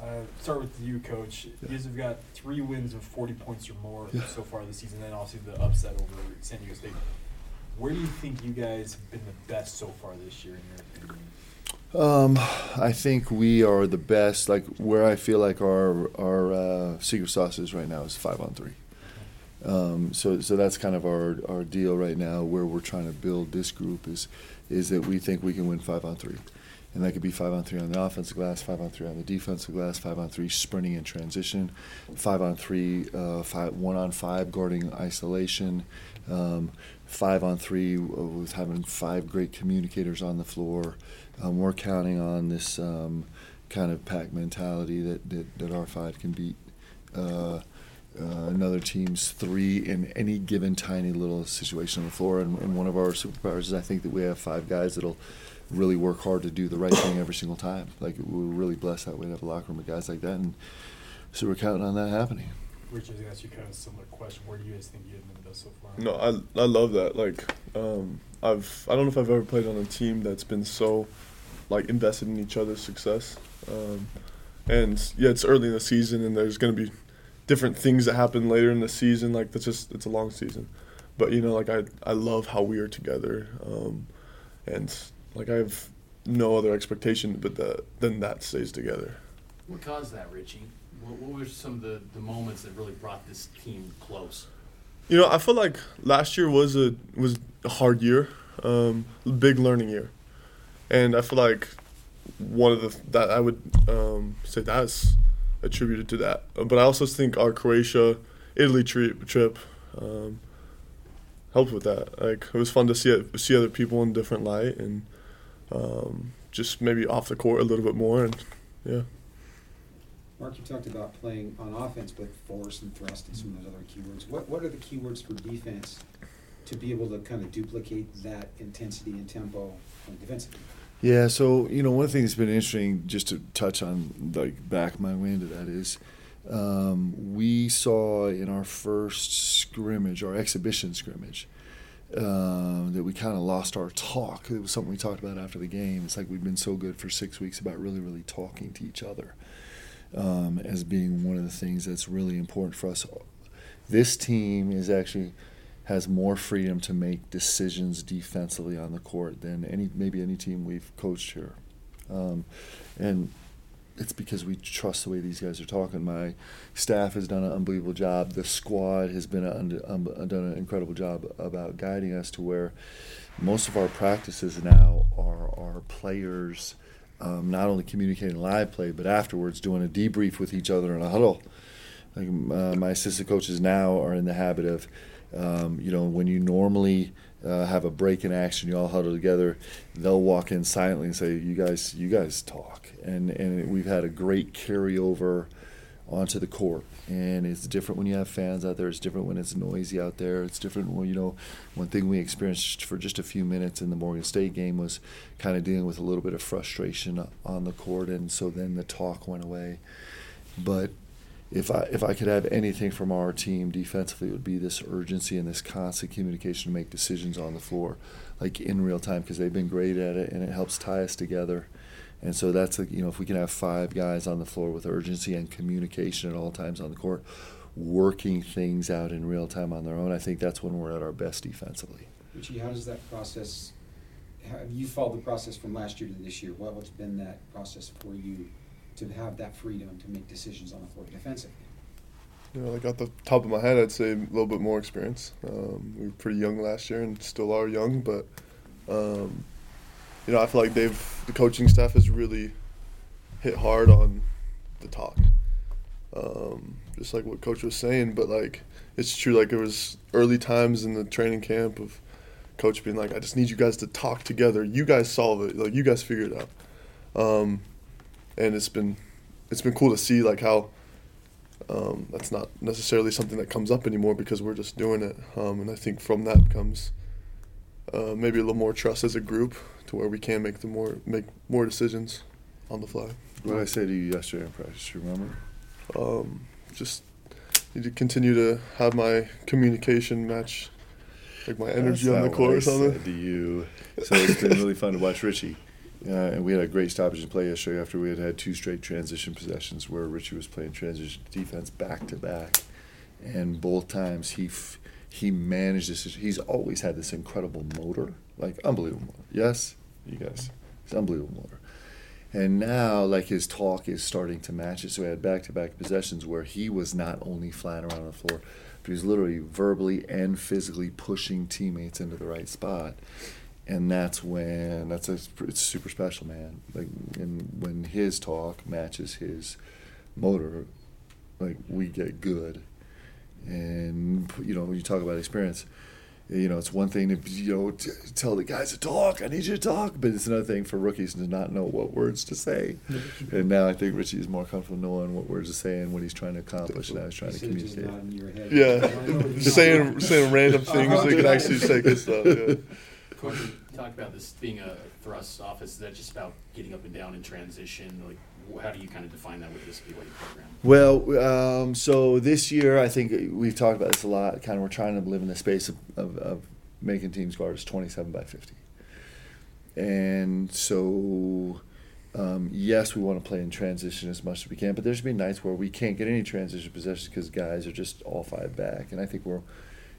Uh, start with you, Coach. You guys have got three wins of 40 points or more Yeah. so far this season, and obviously the upset over San Diego State. Where do you think you guys have been the best so far this year, in your opinion? Um, I think we are the best. Like where I feel like our our uh, secret sauce is right now is five on three. Um, so so that's kind of our our deal right now. Where we're trying to build this group is is that we think we can win five on three, and that could be five on three on the offensive glass, five on three on the defensive glass, five on three sprinting in transition, five on three, uh, five one on five guarding isolation. Um, five on three with having five great communicators on the floor. Um, we're counting on this um, kind of pack mentality that, that, that our five can beat uh, uh, another team's three in any given tiny little situation on the floor. And, and one of our superpowers is I think that we have five guys that'll really work hard to do the right thing every single time. Like we're really blessed that way to have a locker room of guys like that, and so we're counting on that happening. Rich, I was going to ask you kind of a similar question. Where do you guys think you have been the best so far? No, I I love that. Like, um, I've I don't know if I've ever played on a team that's been so, like, invested in each other's success. Um, and yeah, it's early in the season, and there's gonna be different things that happen later in the season. Like, that's just it's a long season, but you know, like I I love how we are together, um, and like I have no other expectation but that than that stays together. What caused that, Richie? What, what were some of the, the moments that really brought this team close? You know, I feel like last year was a was a hard year, um, big learning year, and I feel like one of the that I would um, say that's attributed to that. Uh, But I also think our Croatia, Italy trip trip um, helped with that. Like it was fun to see it, see other people in different light and um, just maybe off the court a little bit more and yeah. Mark, you talked about playing on offense with force and thrust and some of those other keywords. What what are the keywords for defense to be able to kind of duplicate that intensity and tempo on defensively? Yeah, so you know, one thing that's been interesting, just to touch on, like back my way into that is, um, we saw in our first scrimmage, our exhibition scrimmage, um, that we kind of lost our talk. It was something we talked about after the game. It's like we've been so good for six weeks about really, really talking to each other um, as being one of the things that's really important for us. This team is actually has more freedom to make decisions defensively on the court than any maybe any team we've coached here, um, and it's because we trust the way these guys are talking. My staff has done an unbelievable job. The squad has been a, um, done an incredible job about guiding us to where most of our practices now are our players um, not only communicating live play but afterwards doing a debrief with each other in a huddle. Like, uh, my assistant coaches now are in the habit of um, you know, when you normally uh, have a break in action, you all huddle together. They'll walk in silently and say, "You guys, you guys talk." And and we've had a great carryover onto the court. And it's different when you have fans out there. It's different when it's noisy out there. It's different when you know. One thing we experienced for just a few minutes in the Morgan State game was kind of dealing with a little bit of frustration on the court, and so then the talk went away. But if I if I could have anything from our team defensively, it would be this urgency and this constant communication to make decisions on the floor, like in real time, because they've been great at it, and it helps tie us together. And so that's a, you know if we can have five guys on the floor with urgency and communication at all times on the court, working things out in real time on their own, I think that's when we're at our best defensively. Richie, how does that process? Have you followed the process from last year to this year? What what's been that process for you to have that freedom to make decisions on the defensively? You know, like at the top of my head, I'd say a little bit more experience. Um, we were pretty young last year and still are young, but um, you know, I feel like they've the coaching staff has really hit hard on the talk. Um, just like what coach was saying, but like it's true. Like it was early times in the training camp of coach being like, "I just need you guys to talk together. You guys solve it. Like you guys figure it out." Um, and it's been it's been cool to see like how um, that's not necessarily something that comes up anymore because we're just doing it. Um, and I think from that comes uh, maybe a little more trust as a group to where we can make the more make more decisions on the fly. What did I say to you yesterday in practice? You remember? Um, just need to continue to have my communication match like my energy on the court what or I something. said to you. So it's been really fun to watch Richie. uh, and we had a great stoppage in play yesterday after we had had two straight transition possessions where Richie was playing transition defense back to back, and both times he f- he managed this. He's always had this incredible motor, like unbelievable. Yes, you guys, it's unbelievable motor. And now, like his talk is starting to match it. So we had back-to-back possessions where he was not only flying around on the floor, but he was literally verbally and physically pushing teammates into the right spot. And that's when that's a, it's super special, man. Like, and when his talk matches his motor, like we get good. And you know, when you talk about experience, you know, it's one thing to you know t- tell the guys to talk. I need you to talk, but it's another thing for rookies to not know what words to say. and now I think Richie is more comfortable knowing what words to say and what he's trying to accomplish. And I was trying to You said just communicate. nod in your head. Yeah, I know what you're just saying saying random things they can actually say good stuff. Yeah. Coach, talked about this being a thrust office. Is that just about getting up and down in transition? Like, how do you kind of define that with this BYU program? Well, um, so this year I think we've talked about this a lot. Kind of, we're trying to live in the space of, of, of making teams guards twenty-seven by fifty, and so um, yes, we want to play in transition as much as we can. But there's been nights where we can't get any transition possessions because guys are just all five back, and I think we're,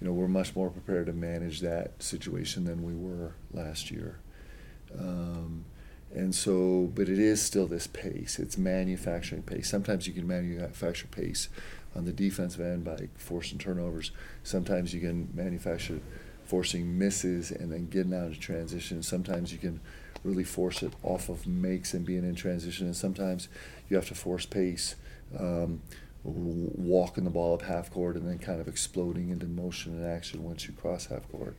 you know, we're much more prepared to manage that situation than we were last year. Um, and so, but it is still this pace. It's manufacturing pace. Sometimes you can manufacture pace on the defensive end by forcing turnovers. Sometimes you can manufacture forcing misses and then getting out of transition. Sometimes you can really force it off of makes and being in transition. And sometimes you have to force pace, um, walking the ball up half court and then kind of exploding into motion and action once you cross half court.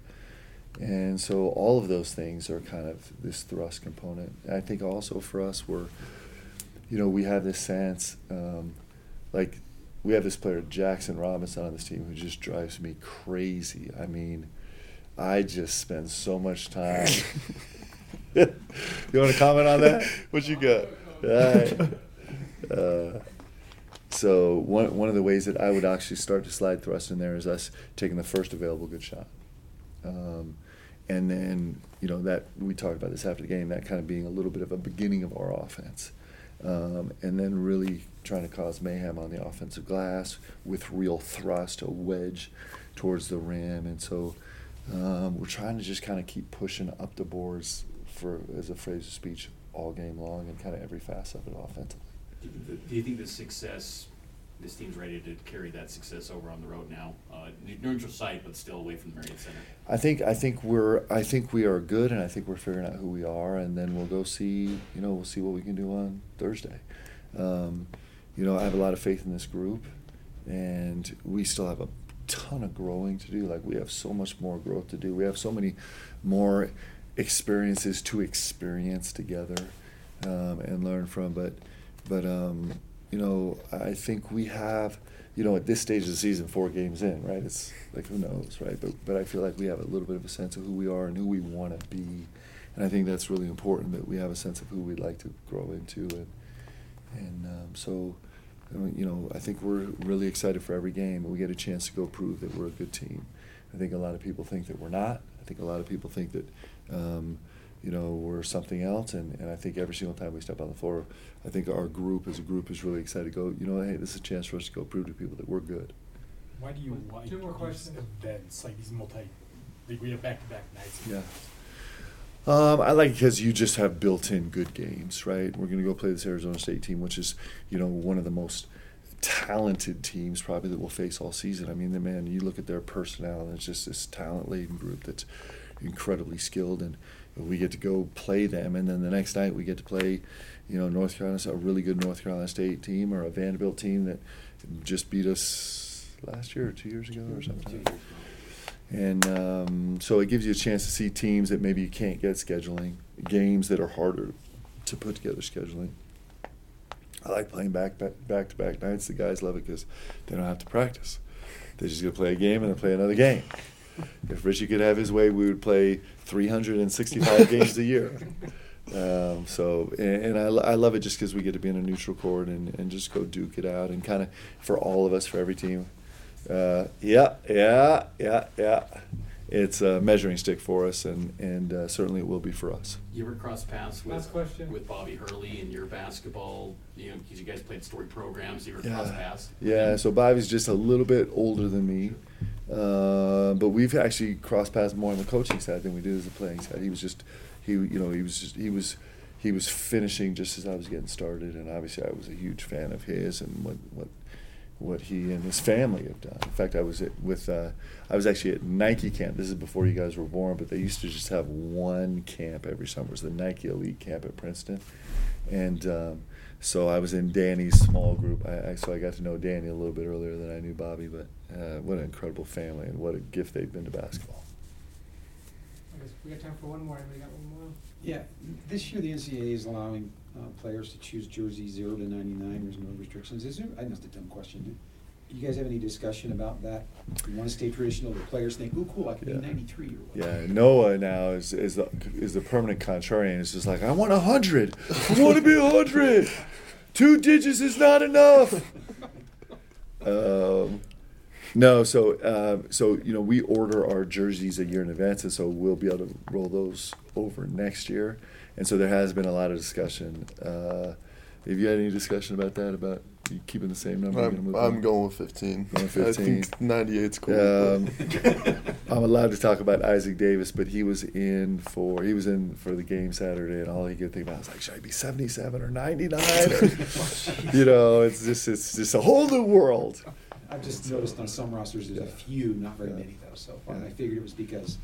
And so all of those things are kind of this thrust component. I think also for us, we're, you know, we have this sense, um, like we have this player Jaxson Robinson on this team who just drives me crazy. I mean, I just spend so much time. you want to comment on that? What you got? Right. Uh, so one one of the ways that I would actually start to slide thrust in there is us taking the first available good shot, um, and then you know that we talked about this after the game, that kind of being a little bit of a beginning of our offense, um, and then really trying to cause mayhem on the offensive glass with real thrust, a wedge towards the rim, and so um, we're trying to just kind of keep pushing up the boards for as a phrase of speech all game long and kind of every facet of it offensively. Do you- think the success, this team's ready to carry that success over on the road now? Uh, neutral site, but still away from the Marriott Center. I think I think we're I think we are good, and I think we're figuring out who we are, and then we'll go see you know we'll see what we can do on Thursday. Um, you know I have a lot of faith in this group, and we still have a ton of growing to do. Like we have so much more growth to do. We have so many more experiences to experience together um, and learn from. But but um, you know I think we have you know at this stage of the season, four games in, right? It's like who knows, right? But but I feel like we have a little bit of a sense of who we are and who we want to be, and I think that's really important that we have a sense of who we'd like to grow into, and and um, so. You know, I think we're really excited for every game, and we get a chance to go prove that we're a good team. I think a lot of people think that we're not. I think a lot of people think that, um, you know, we're something else. And, and I think every single time we step on the floor, I think our group as a group is really excited to go, you know, hey, this is a chance for us to go prove to people that we're good. Why do you like Two more these questions. events, like these multi, like we have back-to-back nights? Yeah. Um, I like because you just have built-in good games, right? We're going to go play this Arizona State team, which is, you know, one of the most talented teams probably that we'll face all season. I mean, the man, you look at their personnel, and it's just this talent-laden group that's incredibly skilled, and we get to go play them, and then the next night we get to play, you know, North Carolina, a really good North Carolina State team or a Vanderbilt team that just beat us last year or two years ago or something. And um, so it gives you a chance to see teams that maybe you can't get scheduling, games that are harder to put together scheduling. I like playing back back back to back nights. The guys love it because they don't have to practice. They just go play a game and then play another game. If Richie could have his way, we would play 365 games a year. Um, so, and, and I, I love it just because we get to be in a neutral court and, and just go duke it out and kind of for all of us, for every team. Uh, yeah, yeah, yeah, yeah. it's a measuring stick for us, and and uh, certainly it will be for us. You ever cross paths with Last question. with Bobby Hurley and your basketball? You know, because you guys played story programs. You ever cross paths? Yeah, so Bobby's just a little bit older than me, uh, but we've actually crossed paths more on the coaching side than we did as the playing side. He was just, he you know he was just he was he was finishing just as I was getting started, and obviously I was a huge fan of his and what what what he and his family have done. In fact, I was at, with uh, I was actually at Nike camp. This is before you guys were born, but they used to just have one camp every summer. It was the Nike Elite Camp at Princeton, and um, so I was in Danny's small group. I, I so I got to know Danny a little bit earlier than I knew Bobby. But uh, what an incredible family and what a gift they've been to basketball. I guess we got time for one more, anybody got one more? Yeah, this year the NCAA is allowing uh, players to choose jersey zero to ninety-nine, there's no restrictions, is there, I know it's a dumb question, do you guys have any discussion about that? You wanna stay traditional, the players think, ooh, cool, I could be ninety-three or Yeah. Noah now is is the is the permanent contrarian. It's just like I want a hundred. I want to be a hundred. Two digits is not enough. Um, no, so uh, so you know we order our jerseys a year in advance, and so we'll be able to roll those over next year. And so there has been a lot of discussion. Uh, have you had any discussion about that? About you keeping the same number? You're gonna I'm, move I'm going with 15. Going I 15. think 98's cool. Um, I'm allowed to talk about Isaac Davis, but he was in for he was in for the game Saturday, and all he could think about was like, should I be 77 or 99? You know, it's just it's just a whole new world. I've just noticed on some rosters, there's a few, not very Yeah. many though, so far. Yeah. I figured it was because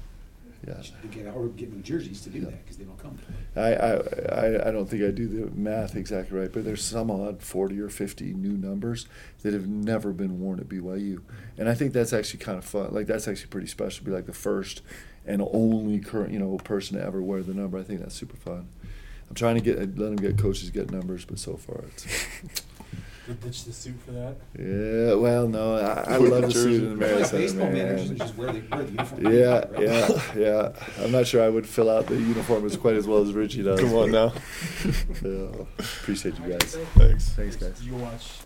Yeah, get, or getting the jerseys to do Yeah. that, cause they don't come. I, I I I don't think I do the math exactly right, but there's some odd 40 or 50 new numbers that have never been worn at BYU, and I think that's actually kind of fun. Like that's actually pretty special. to Be like the first and only current you know person to ever wear the number. I think that's super fun. I'm trying to get let them get coaches get numbers, but so far it's Did ditch the suit for that? yeah. Well, no, I, I love the the suit in the Marriott like Center, baseball man. managers and just wear the, wear the uniform. Yeah, right? yeah, yeah. I'm not sure I would fill out the uniform as quite as well as Richie does. Come on now. Yeah. Appreciate you guys. Thanks. Thanks, guys. You watch